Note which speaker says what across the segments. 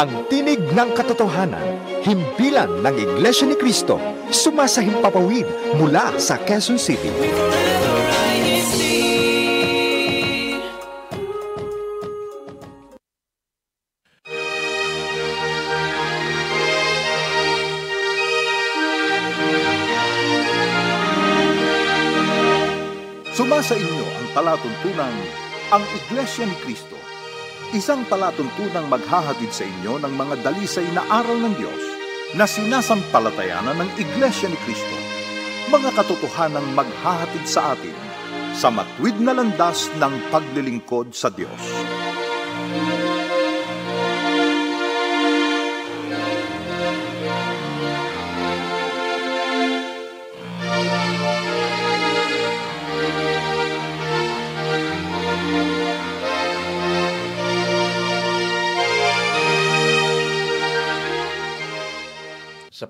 Speaker 1: ang tinig ng katotohanan, himpilan ng Iglesia ni Cristo, sumasahimpapawid mula sa Quezon City.
Speaker 2: Sumasa inyo ang palatuntunang ang Iglesia ni Cristo Isang palatuntunang maghahatid sa inyo ng mga dalisay na aral ng Diyos na sinasampalatayanan ng Iglesia ni Kristo. Mga katotohanang maghahatid sa atin sa matwid na landas ng paglilingkod sa Diyos.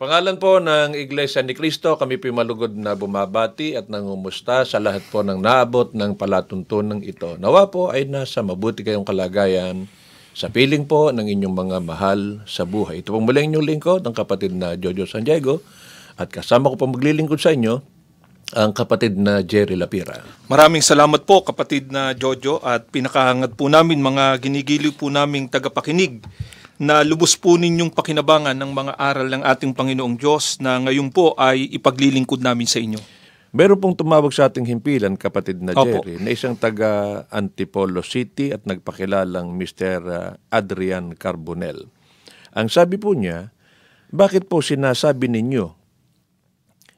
Speaker 3: Pangalan po ng Iglesia ni Cristo, kami po malugod na bumabati at nangumusta sa lahat po ng naabot ng palatuntunan ito. Nawa po ay nasa mabuti kayong kalagayan sa piling po ng inyong mga mahal sa buhay. Ito pong muling inyong lingkod, ang kapatid na Jojo San Diego. At kasama ko po maglilingkod sa inyo, ang kapatid na Jerry Lapira.
Speaker 4: Maraming salamat po kapatid na Jojo at pinakahangat po namin mga ginigiliw po naming tagapakinig na lubos po ninyong pakinabangan ng mga aral ng ating Panginoong Diyos na ngayon po ay ipaglilingkod namin sa inyo.
Speaker 3: Meron pong tumawag sa ating himpilan, kapatid na
Speaker 4: Opo.
Speaker 3: Jerry, na isang taga Antipolo City at nagpakilalang Mr. Adrian Carbonel. Ang sabi po niya, bakit po sinasabi ninyo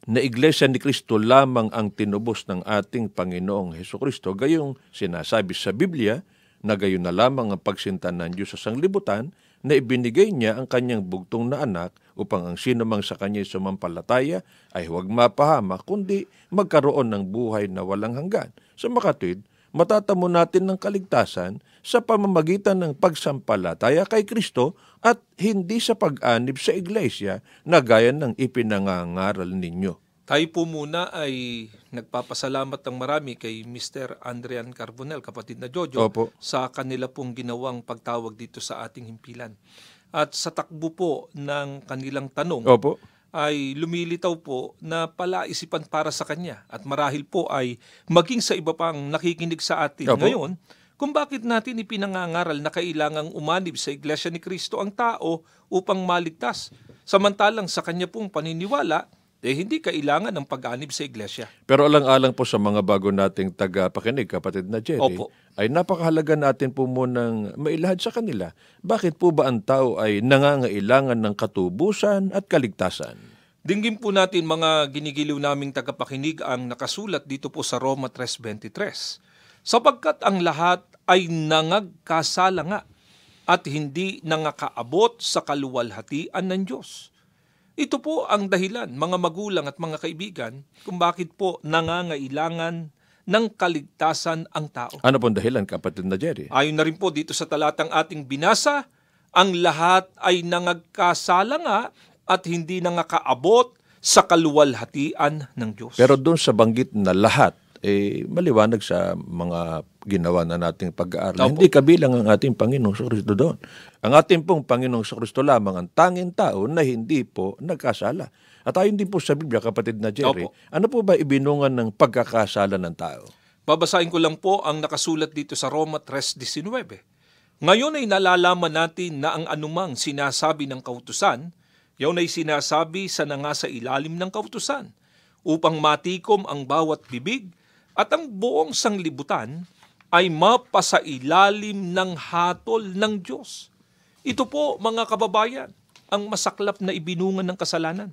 Speaker 3: na Iglesia ni Kristo lamang ang tinubos ng ating Panginoong Heso Kristo, gayong sinasabi sa Biblia na gayon na lamang ang pagsinta ng Diyos sa sanglibutan na ibinigay niya ang kanyang bugtong na anak upang ang sino mang sa kanya sumampalataya ay huwag mapahamak kundi magkaroon ng buhay na walang hanggan. Sa makatwid, matatamo natin ng kaligtasan sa pamamagitan ng pagsampalataya kay Kristo at hindi sa pag-anib sa iglesia na gaya ng ipinangangaral ninyo.
Speaker 4: Tayo po muna ay nagpapasalamat ng marami kay Mr. Andrian Carbonel, kapatid na Jojo,
Speaker 3: Opo.
Speaker 4: sa kanila pong ginawang pagtawag dito sa ating himpilan. At sa takbo po ng kanilang tanong,
Speaker 3: Opo.
Speaker 4: ay lumilitaw po na palaisipan para sa kanya at marahil po ay maging sa iba pang nakikinig sa atin
Speaker 3: Opo.
Speaker 4: ngayon kung bakit natin ipinangangaral na kailangang umanib sa Iglesia ni Kristo ang tao upang maligtas. Samantalang sa kanya pong paniniwala, eh hindi kailangan ng pag-anib sa Iglesia.
Speaker 3: Pero alang-alang po sa mga bago nating tagapakinig, kapatid na Jerry,
Speaker 4: Opo.
Speaker 3: ay napakahalaga natin po munang mailahad sa kanila. Bakit po ba ang tao ay nangangailangan ng katubusan at kaligtasan?
Speaker 4: Dinggin po natin mga ginigiliw naming tagapakinig ang nakasulat dito po sa Roma 3.23. Sapagkat ang lahat ay nangagkasala nga at hindi nangakaabot sa kaluwalhatian ng Diyos. Ito po ang dahilan, mga magulang at mga kaibigan, kung bakit po nangangailangan ng kaligtasan ang tao.
Speaker 3: Ano pong dahilan, kapatid na Jerry?
Speaker 4: Ayon na rin po dito sa talatang ating binasa, ang lahat ay nangagkasala nga at hindi nangakaabot sa kaluwalhatian ng Diyos.
Speaker 3: Pero doon sa banggit na lahat, eh, maliwanag sa mga ginawa na nating pag-aaral.
Speaker 4: Opo.
Speaker 3: Hindi kabilang ang ating Panginoong sa Kristo doon. Ang ating pong Panginoong sa Kristo lamang ang tanging tao na hindi po nagkasala. At ayon din po sa Biblia, kapatid na Jerry,
Speaker 4: Opo.
Speaker 3: ano po ba ibinungan ng pagkakasala ng tao?
Speaker 4: Babasahin ko lang po ang nakasulat dito sa Roma 3.19. Ngayon ay nalalaman natin na ang anumang sinasabi ng kautusan, yaon ay sinasabi sa nangasa ilalim ng kautusan, upang matikom ang bawat bibig at ang buong sanglibutan ay mapasailalim ng hatol ng Diyos. Ito po, mga kababayan, ang masaklap na ibinungan ng kasalanan.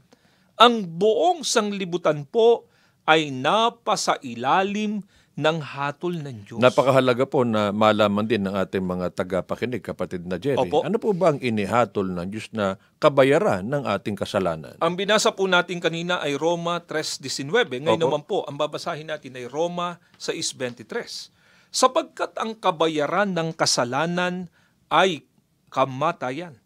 Speaker 4: Ang buong sanglibutan po ay napasailalim ng hatol ng Diyos.
Speaker 3: Napakahalaga po na malaman din ng ating mga tagapakinig, kapatid na Jerry.
Speaker 4: Opo.
Speaker 3: Ano po ba ang inihatol ng Diyos na kabayaran ng ating kasalanan?
Speaker 4: Ang binasa po natin kanina ay Roma 3.19. Ngayon
Speaker 3: Opo.
Speaker 4: naman po, ang babasahin natin ay Roma 6.23. Sapagkat ang kabayaran ng kasalanan ay kamatayan.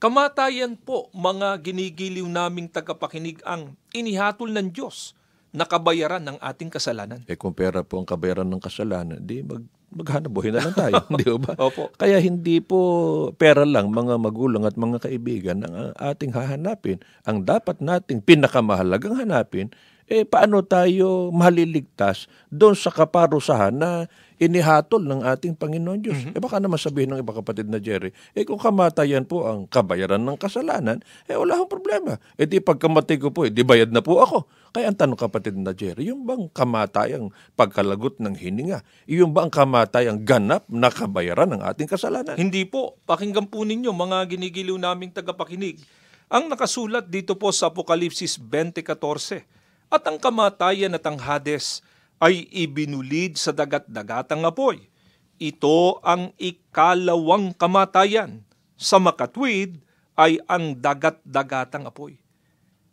Speaker 4: Kamatayan po, mga ginigiliw naming tagapakinig ang inihatol ng Diyos na kabayaran ng ating kasalanan.
Speaker 3: Eh kung pera po ang kabayaran ng kasalanan, di mag, maghanap buhay na lang tayo, di ba?
Speaker 4: Opo.
Speaker 3: Kaya hindi po pera lang mga magulang at mga kaibigan ang ating hahanapin. Ang dapat nating pinakamahalagang hanapin, eh paano tayo maliligtas doon sa kaparusahan na inihatol ng ating Panginoon Diyos. Eh baka naman sabihin ng iba kapatid na Jerry, eh kung kamatayan po ang kabayaran ng kasalanan, eh wala akong problema. Eh di pagkamatay ko po, eh di bayad na po ako. Kaya ang tanong kapatid na Jerry, yung bang kamatayang pagkalagot ng hininga, yung ba ang kamatayang ganap na kabayaran ng ating kasalanan?
Speaker 4: Hindi po. Pakinggan po ninyo mga ginigiliw naming tagapakinig. Ang nakasulat dito po sa Apokalipsis 20.14. At ang kamatayan at ang Hades ay ibinulid sa dagat-dagatang apoy. Ito ang ikalawang kamatayan. Sa makatwid ay ang dagat-dagatang apoy.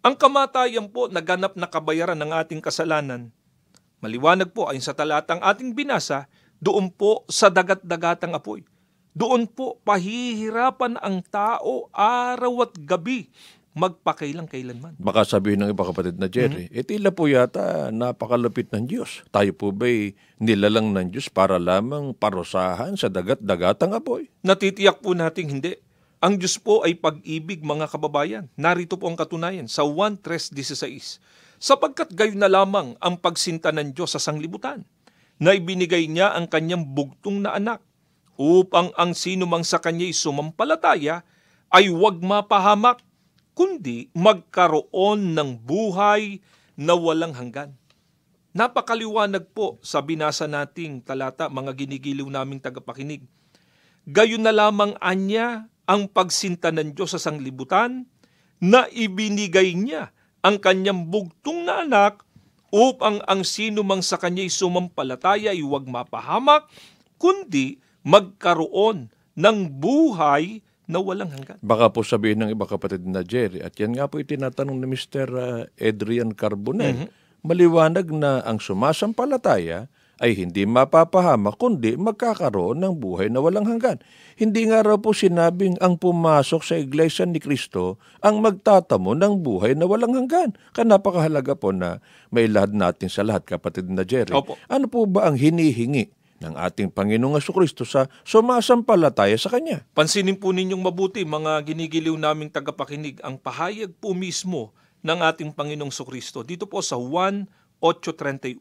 Speaker 4: Ang kamatayan po naganap na kabayaran ng ating kasalanan. Maliwanag po ayon sa talatang ating binasa, doon po sa dagat-dagatang apoy. Doon po pahihirapan ang tao araw at gabi magpakailang kailanman.
Speaker 3: Baka sabihin ng iba kapatid na Jerry, eh tila po yata napakalupit ng Diyos. Tayo po ba'y nilalang ng Diyos para lamang parusahan sa dagat-dagatang apoy?
Speaker 4: Natitiyak po nating hindi. Ang Diyos po ay pag-ibig mga kababayan. Narito po ang katunayan sa 1.3.16. Sapagkat gayon na lamang ang pagsinta ng Diyos sa sanglibutan, na ibinigay niya ang kanyang bugtong na anak, upang ang sino mang sa kanya'y sumampalataya ay huwag mapahamak, kundi magkaroon ng buhay na walang hanggan. Napakaliwanag po sa binasa nating talata, mga ginigiliw naming tagapakinig. Gayon na lamang anya ang pagsinta ng Diyos sa sanglibutan na ibinigay niya ang kanyang bugtong na anak upang ang sino mang sa kanya'y sumampalataya ay huwag mapahamak, kundi magkaroon ng buhay na walang hanggan.
Speaker 3: Baka po sabihin ng iba kapatid na Jerry, at yan nga po itinatanong ni Mr. uh, Adrian Carbonell, maliwanag na ang sumasampalataya ay hindi mapapahama kundi magkakaroon ng buhay na walang hanggan. Hindi nga raw po sinabing ang pumasok sa Iglesia ni Kristo ang magtatamo ng buhay na walang hanggan. Kaya napakahalaga po na mailahad natin sa lahat kapatid na Jerry.
Speaker 4: Opo.
Speaker 3: Ano po ba ang hinihingi ng ating Panginoong Kristo sa sumasampalataya sa Kanya?
Speaker 4: Pansinin po ninyong mabuti mga ginigiliw naming tagapakinig ang pahayag po mismo ng ating Panginoong Sokristo dito po sa 1.8.31.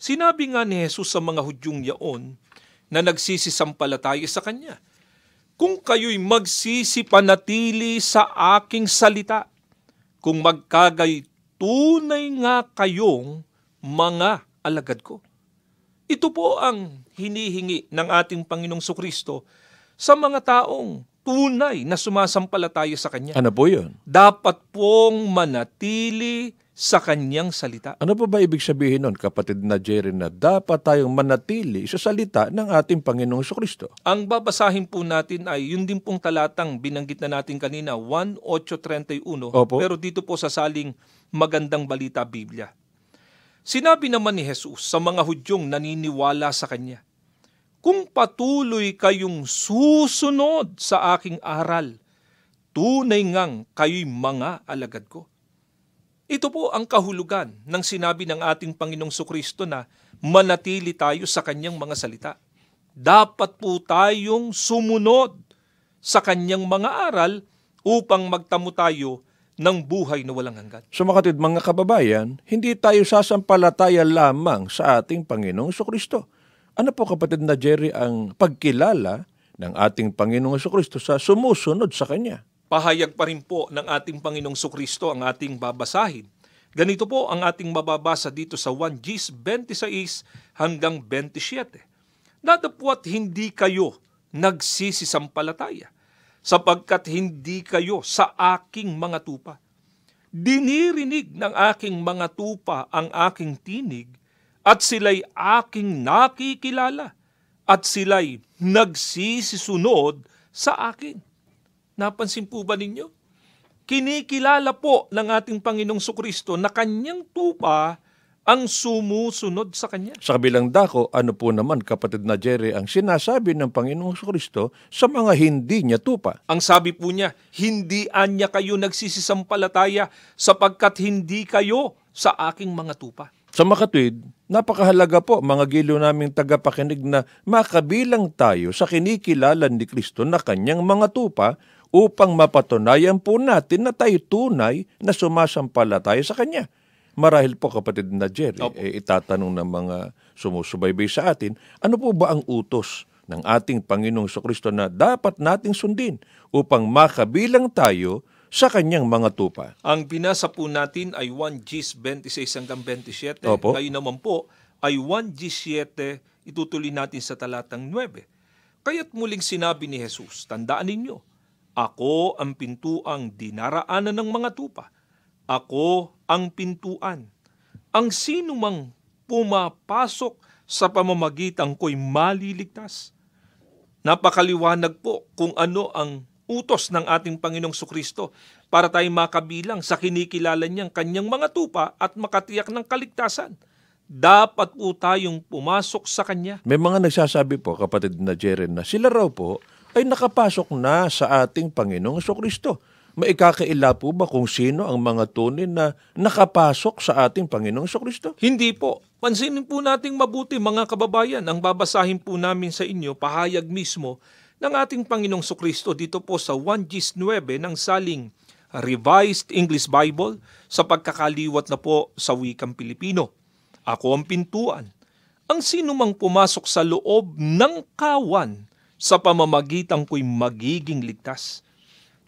Speaker 4: Sinabi nga ni Jesus sa mga Hudyong yaon na nagsisisampalataya sa Kanya, Kung kayo'y magsisipanatili sa aking salita, kung magkagay tunay nga kayong mga alagad ko. Ito po ang hinihingi ng ating Panginoong Sokristo sa mga taong tunay na sumasampalataya sa Kanya.
Speaker 3: Ano po yun?
Speaker 4: Dapat pong manatili sa Kanyang salita.
Speaker 3: Ano po ba ibig sabihin nun, kapatid na Jerry, na dapat tayong manatili sa salita ng ating Panginoong Kristo?
Speaker 4: Ang babasahin po natin ay yun din pong talatang binanggit na natin kanina, 1.8.31,
Speaker 3: Opo.
Speaker 4: pero dito po sa saling magandang balita Biblia. Sinabi naman ni Jesus sa mga Hudyong naniniwala sa Kanya, Kung patuloy kayong susunod sa aking aral, tunay ngang kayo'y mga alagad ko. Ito po ang kahulugan ng sinabi ng ating Panginoong Sokristo na manatili tayo sa kanyang mga salita. Dapat po tayong sumunod sa kanyang mga aral upang magtamo tayo ng buhay na walang hanggan.
Speaker 3: So makatid mga kababayan, hindi tayo sasampalataya lamang sa ating Panginoong Kristo. Ano po kapatid na Jerry ang pagkilala ng ating Panginoong Kristo sa sumusunod sa Kanya?
Speaker 4: Pahayag pa rin po ng ating Panginoong Sokristo ang ating babasahin. Ganito po ang ating mababasa dito sa 1 Gs 26 hanggang 27. Nadapwat hindi kayo nagsisisampalataya sapagkat hindi kayo sa aking mga tupa. Dinirinig ng aking mga tupa ang aking tinig at sila'y aking nakikilala at sila'y nagsisisunod sa akin. Napansin po ba ninyo? Kinikilala po ng ating Panginoong Sukristo na kanyang tupa ang sumusunod sa kanya.
Speaker 3: Sa kabilang dako, ano po naman kapatid na Jerry ang sinasabi ng Panginoong Kristo sa mga hindi niya tupa?
Speaker 4: Ang sabi po niya, hindi anya kayo nagsisisampalataya sapagkat hindi kayo sa aking mga tupa.
Speaker 3: Sa makatwid, Napakahalaga po, mga gilo naming tagapakinig na makabilang tayo sa kinikilala ni Kristo na kanyang mga tupa upang mapatunayan po natin na tayo tunay na sumasampalataya sa Kanya. Marahil po kapatid na Jerry,
Speaker 4: Opo.
Speaker 3: eh, itatanong ng mga sumusubaybay sa atin, ano po ba ang utos ng ating Panginoong Kristo na dapat nating sundin upang makabilang tayo sa kanyang mga tupa?
Speaker 4: Ang binasa po natin ay 1 Gs 26 hanggang 27.
Speaker 3: Opo.
Speaker 4: Ngayon naman po ay 1 Gs 7, itutuloy natin sa talatang 9. Kaya't muling sinabi ni Jesus, tandaan ninyo, ako ang pintuang dinaraanan ng mga tupa. Ako ang pintuan. Ang sino mang pumapasok sa pamamagitan ko'y maliligtas. Napakaliwanag po kung ano ang utos ng ating Panginoong Sukristo para tayo makabilang sa kinikilala niyang kanyang mga tupa at makatiyak ng kaligtasan. Dapat po tayong pumasok sa Kanya.
Speaker 3: May mga nagsasabi po, kapatid na Jerry, na sila raw po ay nakapasok na sa ating Panginoong Kristo. Maikakaila po ba kung sino ang mga tunay na nakapasok sa ating Panginoong Kristo?
Speaker 4: Hindi po. Pansinin po nating mabuti mga kababayan. Ang babasahin po namin sa inyo, pahayag mismo ng ating Panginoong Sukristo dito po sa 1 Gs 9 ng saling Revised English Bible sa pagkakaliwat na po sa wikang Pilipino. Ako ang pintuan. Ang sino mang pumasok sa loob ng kawan sa pamamagitan ko'y magiging ligtas.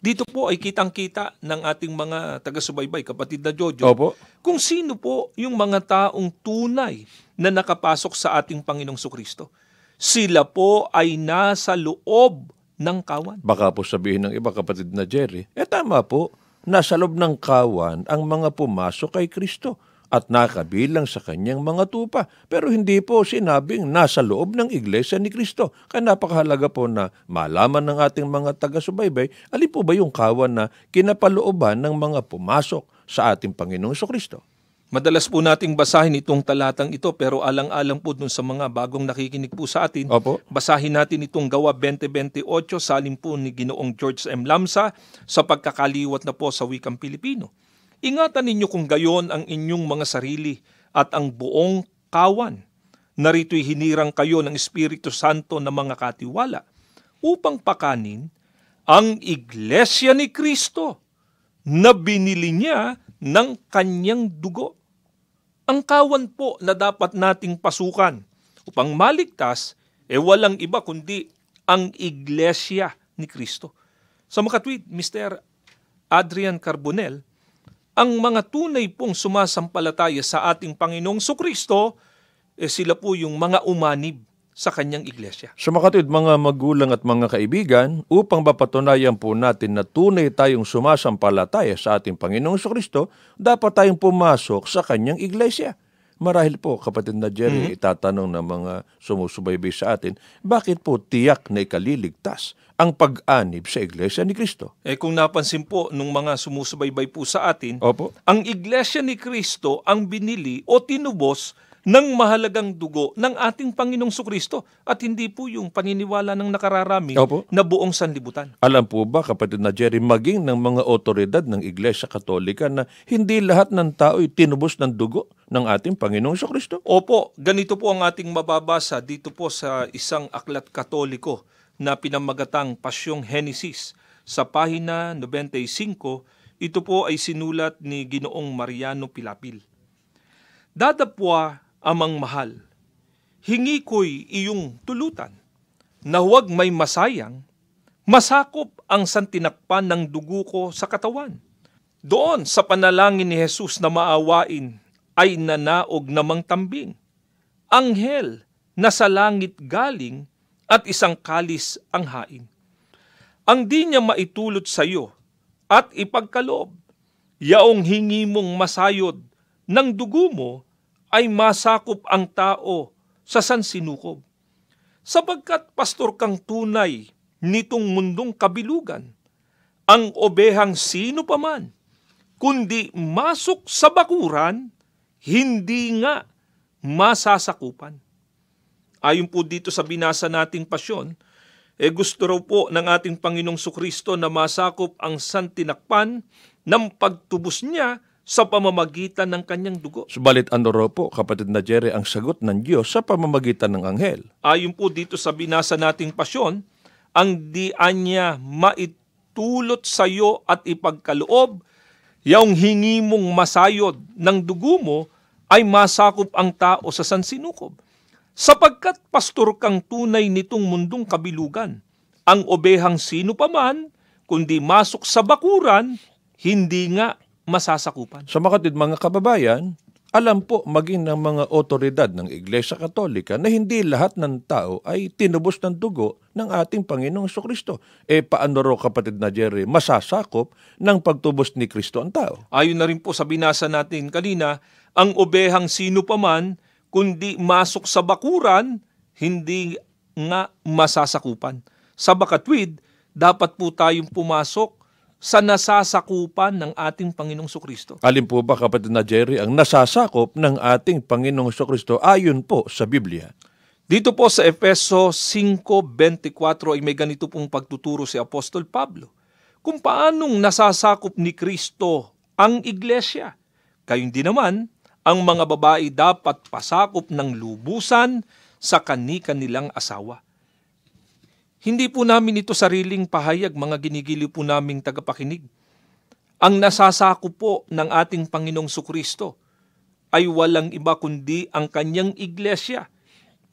Speaker 4: Dito po ay kitang-kita ng ating mga taga-subaybay, kapatid na Jojo,
Speaker 3: Opo.
Speaker 4: kung sino po yung mga taong tunay na nakapasok sa ating Panginoong Sukristo. Sila po ay nasa loob ng kawan.
Speaker 3: Baka po sabihin ng iba, kapatid na Jerry, eh tama po, nasa loob ng kawan ang mga pumasok kay Kristo at nakabilang sa kanyang mga tupa. Pero hindi po sinabing nasa loob ng iglesia ni Kristo. Kaya napakahalaga po na malaman ng ating mga taga-subaybay, alin po ba yung kawan na kinapalooban ng mga pumasok sa ating Panginoong Kristo?
Speaker 4: Madalas po nating basahin itong talatang ito pero alang-alang po dun sa mga bagong nakikinig po sa atin.
Speaker 3: Opo.
Speaker 4: Basahin natin itong gawa 2028 salim po ni Ginoong George M. Lamsa sa pagkakaliwat na po sa wikang Pilipino. Ingatan ninyo kung gayon ang inyong mga sarili at ang buong kawan. Narito'y hinirang kayo ng Espiritu Santo na mga katiwala upang pakanin ang iglesia ni Kristo na binili niya ng kanyang dugo. Ang kawan po na dapat nating pasukan upang maligtas, e walang iba kundi ang iglesia ni Kristo. Sa makatwid, Mr. Adrian Carbonell, ang mga tunay pong sumasampalataya sa ating Panginoong Sukristo, eh sila po yung mga umanib sa kanyang iglesia.
Speaker 3: Sa makatid mga magulang at mga kaibigan, upang mapatunayan po natin na tunay tayong sumasampalataya sa ating Panginoong Kristo, dapat tayong pumasok sa kanyang iglesia. Marahil po, kapatid na Jerry, itatanong ng mga sumusubaybay sa atin, bakit po tiyak na ikaliligtas ang pag-anib sa iglesia ni Kristo?
Speaker 4: Eh kung napansin po nung mga sumusubaybay po sa atin,
Speaker 3: Opo.
Speaker 4: ang iglesia ni Kristo ang binili o tinubos ng mahalagang dugo ng ating Panginoong Sukristo at hindi po yung paniniwala ng nakararami
Speaker 3: Opo.
Speaker 4: na buong sanlibutan.
Speaker 3: Alam po ba, kapatid na Jerry, maging ng mga otoridad ng Iglesia Katolika na hindi lahat ng tao ay tinubos ng dugo ng ating Panginoong Kristo?
Speaker 4: Opo, ganito po ang ating mababasa dito po sa isang aklat katoliko na pinamagatang Pasyong Henesis sa pahina 95. Ito po ay sinulat ni Ginoong Mariano Pilapil. Dadapwa amang mahal, hingi ko'y iyong tulutan, na huwag may masayang, masakop ang santinakpan ng dugo ko sa katawan. Doon sa panalangin ni Jesus na maawain ay nanaog namang tambing. Anghel na sa langit galing at isang kalis ang hain. Ang di niya maitulot sa iyo at ipagkaloob, yaong hingi mong masayod ng dugo mo ay masakop ang tao sa sansinukob. Sapagkat pastor kang tunay nitong mundong kabilugan, ang obehang sino paman, kundi masok sa bakuran, hindi nga masasakupan. Ayon po dito sa binasa nating pasyon, eh gusto raw po ng ating Panginoong Sukristo na masakop ang santinakpan ng pagtubos niya sa pamamagitan ng kanyang dugo.
Speaker 3: Subalit ano raw po, kapatid na Jerry, ang sagot ng Diyos sa pamamagitan ng anghel?
Speaker 4: Ayon po dito sa binasa nating pasyon, ang dian niya maitulot sa iyo at ipagkaloob, yaong hingi mong masayod ng dugo mo ay masakop ang tao sa sansinukob. Sapagkat pastor kang tunay nitong mundong kabilugan, ang obehang sino paman, kundi masok sa bakuran, hindi nga masasakupan.
Speaker 3: Sa makatid mga kababayan, alam po maging ng mga otoridad ng Iglesia Katolika na hindi lahat ng tao ay tinubos ng dugo ng ating Panginoong Kristo. E paano raw kapatid na Jerry masasakop ng pagtubos ni Kristo ang tao?
Speaker 4: Ayon na rin po sa binasa natin kanina, ang obehang sino paman, kundi masok sa bakuran, hindi nga masasakupan. Sa bakatwid, dapat po tayong pumasok sa nasasakupan ng ating Panginoong Kristo.
Speaker 3: Alin po ba kapatid na Jerry ang nasasakop ng ating Panginoong Kristo ayon po sa Biblia?
Speaker 4: Dito po sa Efeso 5.24 ay may ganito pong pagtuturo si Apostol Pablo kung paanong nasasakop ni Kristo ang iglesia. Kayong di naman, ang mga babae dapat pasakop ng lubusan sa kani-kanilang asawa. Hindi po namin ito sariling pahayag, mga ginigiliw po naming tagapakinig. Ang nasasako po ng ating Panginoong Sukristo ay walang iba kundi ang kanyang iglesia.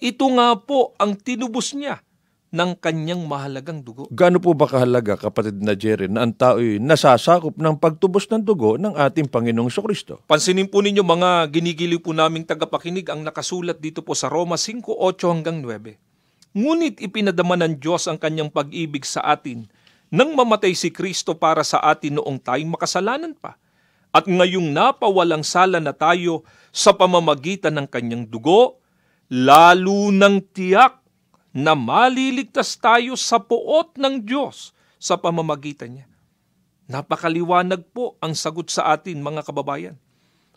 Speaker 4: Ito nga po ang tinubos niya ng kanyang mahalagang dugo.
Speaker 3: Gaano po ba kahalaga, kapatid na Jerry, na ang tao'y nasasakop ng pagtubos ng dugo ng ating Panginoong Kristo?
Speaker 4: Pansinin po ninyo mga ginigiliw po naming tagapakinig ang nakasulat dito po sa Roma 5:8 hanggang 9. Ngunit ipinadama ng Diyos ang kanyang pag-ibig sa atin nang mamatay si Kristo para sa atin noong tayo makasalanan pa. At ngayong napawalang sala na tayo sa pamamagitan ng kanyang dugo, lalo ng tiyak na maliligtas tayo sa puot ng Diyos sa pamamagitan niya. Napakaliwanag po ang sagot sa atin mga kababayan.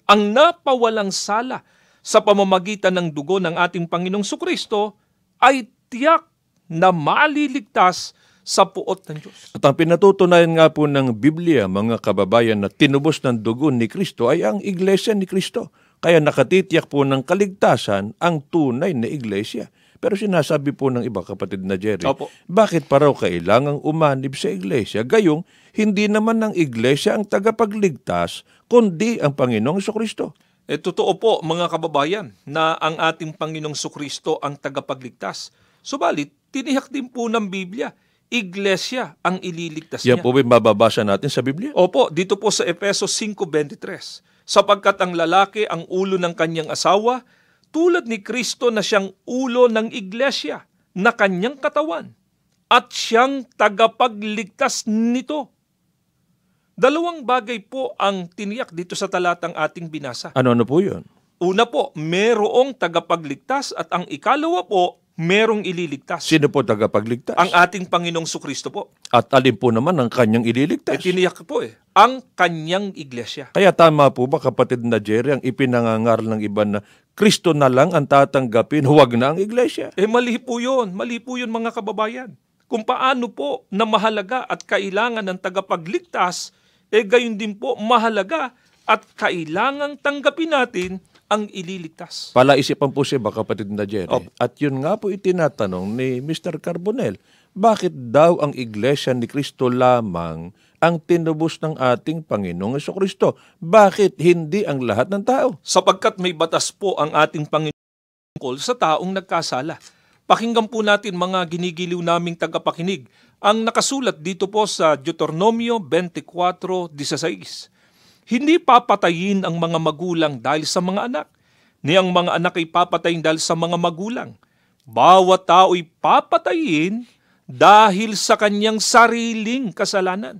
Speaker 4: Ang napawalang sala sa pamamagitan ng dugo ng ating Panginoong Sukristo ay tiyak na maliligtas sa puot ng Diyos.
Speaker 3: At ang pinatutunayan nga po ng Biblia, mga kababayan, na tinubos ng dugo ni Kristo ay ang iglesia ni Kristo. Kaya nakatitiyak po ng kaligtasan ang tunay na iglesia. Pero sinasabi po ng iba, kapatid na Jerry,
Speaker 4: Opo.
Speaker 3: bakit pa raw kailangang umanib sa iglesia? Gayong, hindi naman ng iglesia ang tagapagligtas, kundi ang Panginoong Kristo.
Speaker 4: E totoo po mga kababayan na ang ating Panginoong Sukristo ang tagapagligtas. Subalit, tiniyak din po ng Biblia, iglesia ang ililigtas
Speaker 3: Yan
Speaker 4: niya.
Speaker 3: po ba mababasa natin sa Biblia?
Speaker 4: Opo, dito po sa Efeso 5.23. Sapagkat ang lalaki ang ulo ng kanyang asawa, tulad ni Kristo na siyang ulo ng iglesia, na kanyang katawan, at siyang tagapagligtas nito. Dalawang bagay po ang tiniyak dito sa talatang ating binasa.
Speaker 3: Ano-ano po yun?
Speaker 4: Una po, merong tagapagligtas at ang ikalawa po, merong ililigtas.
Speaker 3: Sino po tagapagligtas?
Speaker 4: Ang ating Panginoong Sukristo po.
Speaker 3: At alin po naman ang kanyang ililigtas?
Speaker 4: tiniyak po eh, ang kanyang iglesia.
Speaker 3: Kaya tama po ba kapatid na Jerry ang ipinangangaral ng iba na Kristo na lang ang tatanggapin, huwag na ang iglesia?
Speaker 4: Eh mali po yun, mali po yun mga kababayan. Kung paano po na mahalaga at kailangan ng tagapagligtas, eh gayon din po mahalaga at kailangang tanggapin natin ang ililigtas.
Speaker 3: Palaisipan po siya ba kapatid na Jerry?
Speaker 4: Opo.
Speaker 3: At yun nga po itinatanong ni Mr. Carbonell, bakit daw ang iglesia ni Kristo lamang ang tinubos ng ating Panginoong Kristo? Bakit hindi ang lahat ng tao?
Speaker 4: Sapagkat may batas po ang ating Panginoon sa taong nagkasala. Pakinggan po natin mga ginigiliw naming tagapakinig ang nakasulat dito po sa Deuteronomio 24.16. Hindi papatayin ang mga magulang dahil sa mga anak, ni ang mga anak ay papatayin dahil sa mga magulang. Bawat tao'y papatayin dahil sa kanyang sariling kasalanan.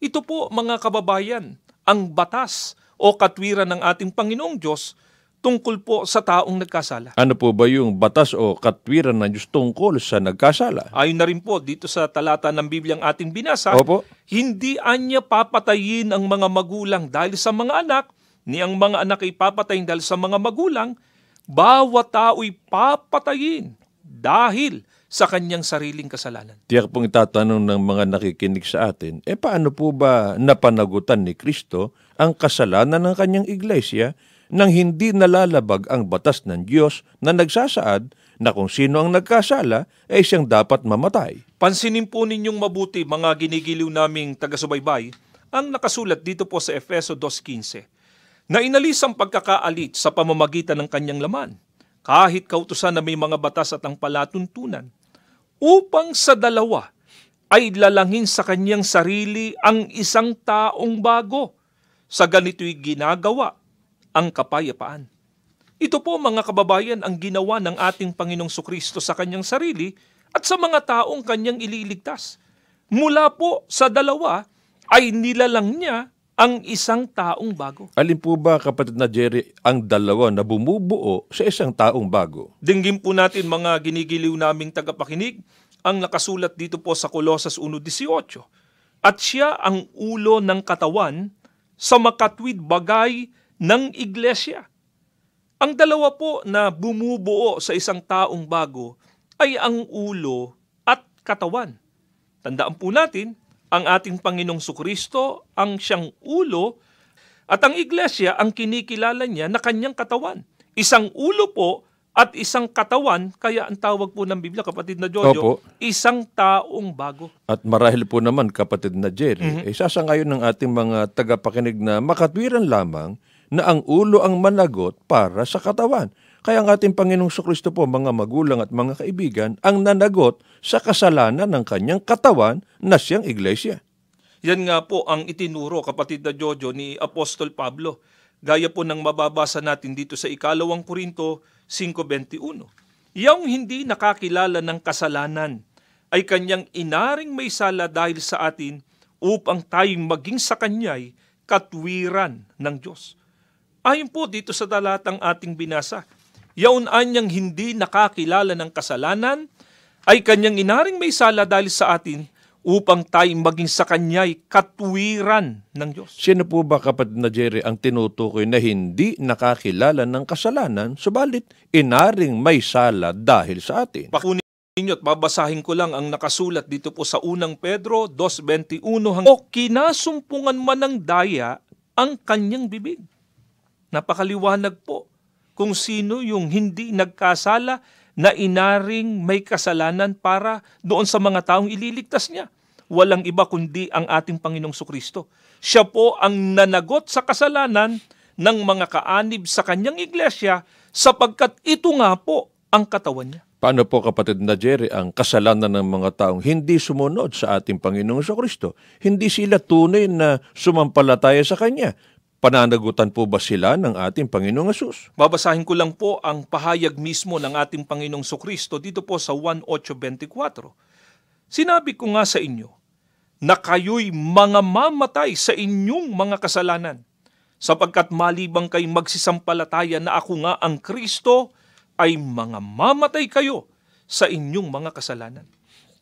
Speaker 4: Ito po mga kababayan, ang batas o katwiran ng ating Panginoong Diyos tungkol po sa taong nagkasala.
Speaker 3: Ano po ba yung batas o katwiran ng Diyos tungkol sa nagkasala?
Speaker 4: Ayon na rin po dito sa talata ng Bibliang ating binasa,
Speaker 3: Opo.
Speaker 4: hindi anya papatayin ang mga magulang dahil sa mga anak, ni ang mga anak ay papatayin dahil sa mga magulang, bawat tao'y papatayin dahil sa kanyang sariling kasalanan.
Speaker 3: Tiyak pong itatanong ng mga nakikinig sa atin, eh paano po ba napanagutan ni Kristo ang kasalanan ng kanyang iglesia nang hindi nalalabag ang batas ng Diyos na nagsasaad na kung sino ang nagkasala ay siyang dapat mamatay?
Speaker 4: Pansinin po ninyong mabuti mga ginigiliw naming taga-subaybay ang nakasulat dito po sa Efeso 2.15 na inalis ang pagkakaalit sa pamamagitan ng kanyang laman kahit kautusan na may mga batas at ang palatuntunan upang sa dalawa ay lalangin sa kanyang sarili ang isang taong bago. Sa ganito'y ginagawa ang kapayapaan. Ito po mga kababayan ang ginawa ng ating Panginoong Sukristo sa kanyang sarili at sa mga taong kanyang ililigtas. Mula po sa dalawa ay nilalang niya ang isang taong bago.
Speaker 3: Alin po ba, kapatid na Jerry, ang dalawa na bumubuo sa isang taong bago?
Speaker 4: Dinggin po natin mga ginigiliw naming tagapakinig ang nakasulat dito po sa Kolosas 1.18. At siya ang ulo ng katawan sa makatwid bagay ng iglesia. Ang dalawa po na bumubuo sa isang taong bago ay ang ulo at katawan. Tandaan po natin, ang ating Panginong Sukristo ang siyang ulo at ang iglesia ang kinikilala niya na kanyang katawan. Isang ulo po at isang katawan, kaya ang tawag po ng Biblia, kapatid na Jojo,
Speaker 3: Opo.
Speaker 4: isang taong bago.
Speaker 3: At marahil po naman, kapatid na Jerry, eh, sasangayon ng ating mga tagapakinig na makatwiran lamang na ang ulo ang managot para sa katawan. Kaya ang ating Panginoong Kristo po, mga magulang at mga kaibigan, ang nanagot sa kasalanan ng kanyang katawan na siyang iglesia.
Speaker 4: Yan nga po ang itinuro, kapatid na Jojo, ni Apostol Pablo. Gaya po ng mababasa natin dito sa ikalawang Korinto 5.21. Yung hindi nakakilala ng kasalanan ay kanyang inaring may sala dahil sa atin upang tayong maging sa kanya'y katwiran ng Diyos. Ayon po dito sa talatang ating binasa, yaon anyang hindi nakakilala ng kasalanan ay kanyang inaring may sala dahil sa atin upang tayong maging sa kanya'y katwiran ng Diyos.
Speaker 3: Sino po ba, kapatid na Jerry, ang tinutukoy na hindi nakakilala ng kasalanan, subalit inaring may sala dahil sa atin?
Speaker 4: Pakunin ninyo at babasahin ko lang ang nakasulat dito po sa unang Pedro 2.21 hang O kinasumpungan man ng daya ang kanyang bibig. Napakaliwanag po kung sino yung hindi nagkasala na inaring may kasalanan para doon sa mga taong ililigtas niya. Walang iba kundi ang ating Panginoong Sukristo. Siya po ang nanagot sa kasalanan ng mga kaanib sa kanyang iglesia sapagkat ito nga po ang katawan niya.
Speaker 3: Paano po kapatid na Jerry ang kasalanan ng mga taong hindi sumunod sa ating Panginoong Kristo? Hindi sila tunay na sumampalataya sa Kanya. Pananagutan po ba sila ng ating Panginoong Asus?
Speaker 4: Babasahin ko lang po ang pahayag mismo ng ating Panginoong Sokristo dito po sa 1.8.24. Sinabi ko nga sa inyo na kayo'y mga mamatay sa inyong mga kasalanan sapagkat malibang kay magsisampalataya na ako nga ang Kristo ay mga mamatay kayo sa inyong mga kasalanan.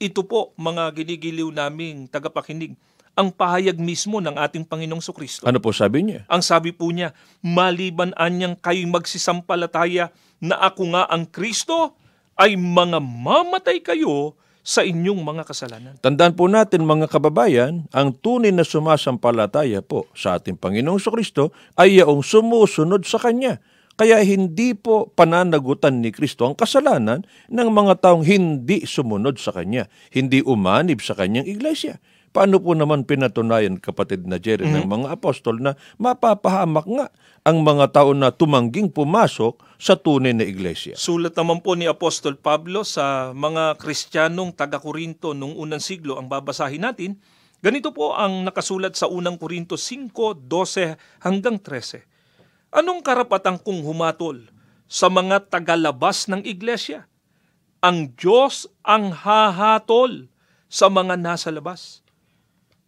Speaker 4: Ito po mga ginigiliw naming tagapakinig ang pahayag mismo ng ating Panginoong Sokristo.
Speaker 3: Ano po sabi niya?
Speaker 4: Ang sabi po niya, maliban anyang kayo'y magsisampalataya na ako nga ang Kristo, ay mga mamatay kayo sa inyong mga kasalanan.
Speaker 3: Tandaan po natin mga kababayan, ang tunay na sumasampalataya po sa ating Panginoong Kristo ay yaong sumusunod sa Kanya. Kaya hindi po pananagutan ni Kristo ang kasalanan ng mga taong hindi sumunod sa Kanya, hindi umanib sa Kanyang iglesia. Paano po naman pinatunayan, kapatid na Jerry, ng mga apostol na mapapahamak nga ang mga tao na tumangging pumasok sa tunay na iglesia?
Speaker 4: Sulat naman po ni Apostol Pablo sa mga Kristiyanong taga-Korinto noong unang siglo ang babasahin natin. Ganito po ang nakasulat sa unang Korinto 5, 12 hanggang 13. Anong karapatan kong humatol sa mga tagalabas ng iglesia? Ang Diyos ang hahatol sa mga nasa labas.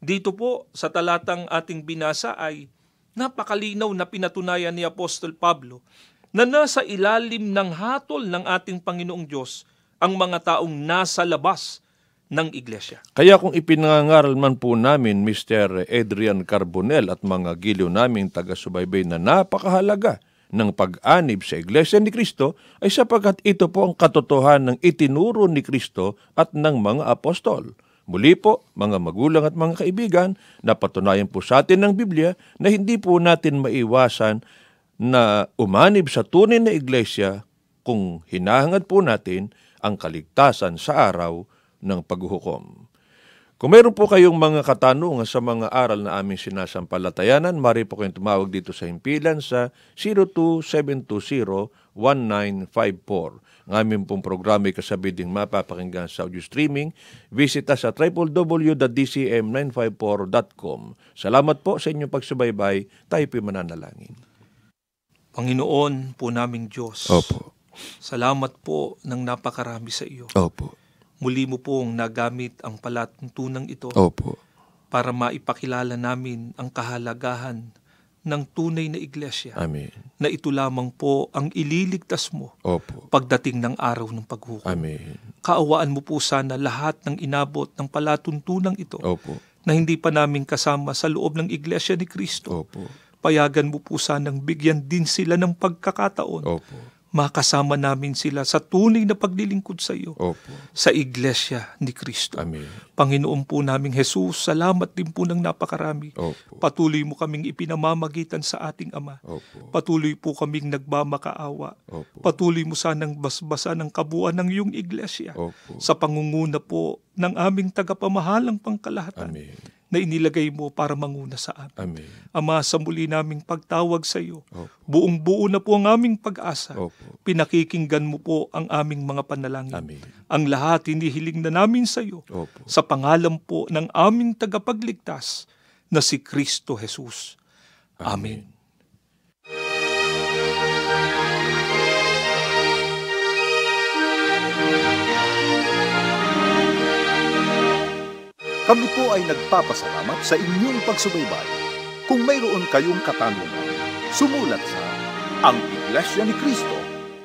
Speaker 4: Dito po sa talatang ating binasa ay napakalinaw na pinatunayan ni Apostol Pablo na nasa ilalim ng hatol ng ating Panginoong Diyos ang mga taong nasa labas ng iglesia.
Speaker 3: Kaya kung ipinangaral man po namin Mr. Adrian Carbonel at mga giliw naming taga-subaybay na napakahalaga ng pag-anib sa Iglesia ni Kristo ay sapagkat ito po ang katotohanan ng itinuro ni Kristo at ng mga apostol. Muli po, mga magulang at mga kaibigan, napatunayan po sa atin ng Biblia na hindi po natin maiwasan na umanib sa tunay na iglesia kung hinahangad po natin ang kaligtasan sa araw ng paghuhukom. Kung meron po kayong mga katanungan sa mga aral na aming sinasampalatayanan, mari po kayong tumawag dito sa himpilan sa 02720-1954. Ang aming pong programa ay kasabi ding mapapakinggan sa audio streaming. Visit us sa www.dcm954.com. Salamat po sa inyong pagsubaybay. Tayo po'y mananalangin.
Speaker 4: Panginoon po naming Diyos.
Speaker 3: Opo.
Speaker 4: Salamat po ng napakarami sa iyo.
Speaker 3: Opo.
Speaker 4: Muli mo pong nagamit ang palatuntunang ito
Speaker 3: Opo.
Speaker 4: para maipakilala namin ang kahalagahan ng tunay na iglesia
Speaker 3: Amen.
Speaker 4: na ito lamang po ang ililigtas mo
Speaker 3: Opo.
Speaker 4: pagdating ng araw ng paghukom.
Speaker 3: Amen.
Speaker 4: Kaawaan mo po sana lahat ng inabot ng palatuntunang ito
Speaker 3: Opo.
Speaker 4: na hindi pa namin kasama sa loob ng iglesia ni Kristo.
Speaker 3: Opo.
Speaker 4: Payagan mo po sanang bigyan din sila ng pagkakataon.
Speaker 3: Opo.
Speaker 4: Makasama namin sila sa tunay na paglilingkod sa iyo
Speaker 3: Opo.
Speaker 4: sa iglesia ni Kristo.
Speaker 3: Amen.
Speaker 4: Panginoon po naming Jesus, salamat din po ng napakarami.
Speaker 3: Opo.
Speaker 4: Patuloy mo kaming ipinamamagitan sa ating Ama.
Speaker 3: Opo.
Speaker 4: Patuloy po kaming nagmamakaawa.
Speaker 3: Opo.
Speaker 4: Patuloy mo sanang basbasa ng kabuuan ng iyong iglesia
Speaker 3: Opo.
Speaker 4: sa pangunguna po ng aming tagapamahalang pangkalahatan
Speaker 3: Amen.
Speaker 4: Na inilagay mo para manguna sa amin.
Speaker 3: Amen.
Speaker 4: Ama, sa muli naming pagtawag sa iyo,
Speaker 3: Opo.
Speaker 4: buong buo na po ang aming pag-asa.
Speaker 3: Opo.
Speaker 4: Pinakikinggan mo po ang aming mga panalangin.
Speaker 3: Amen.
Speaker 4: Ang lahat hinihiling na namin sa iyo
Speaker 3: Opo.
Speaker 4: sa pangalan po ng aming tagapagligtas na si Kristo Jesus. Amen.
Speaker 2: Kami po ay nagpapasalamat sa inyong pagsubaybay. Kung mayroon kayong katanungan, sumulat sa Ang Iglesia ni Cristo,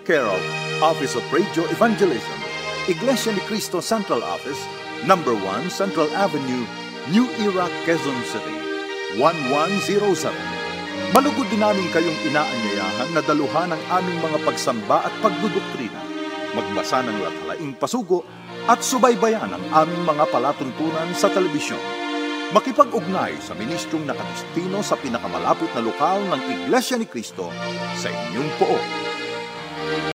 Speaker 2: care of Office of Radio Evangelism, Iglesia ni Cristo Central Office, Number 1 Central Avenue, New Era, Quezon City, 1107. Malugod din namin kayong inaanyayahan na daluhan ang aming mga pagsamba at pagdudoktrina, magbasa ng latalaing pasugo at subaybayan ang aming mga palatuntunan sa telebisyon. Makipag-ugnay sa ministrong nakadestino sa pinakamalapit na lokal ng Iglesia ni Cristo sa inyong poon.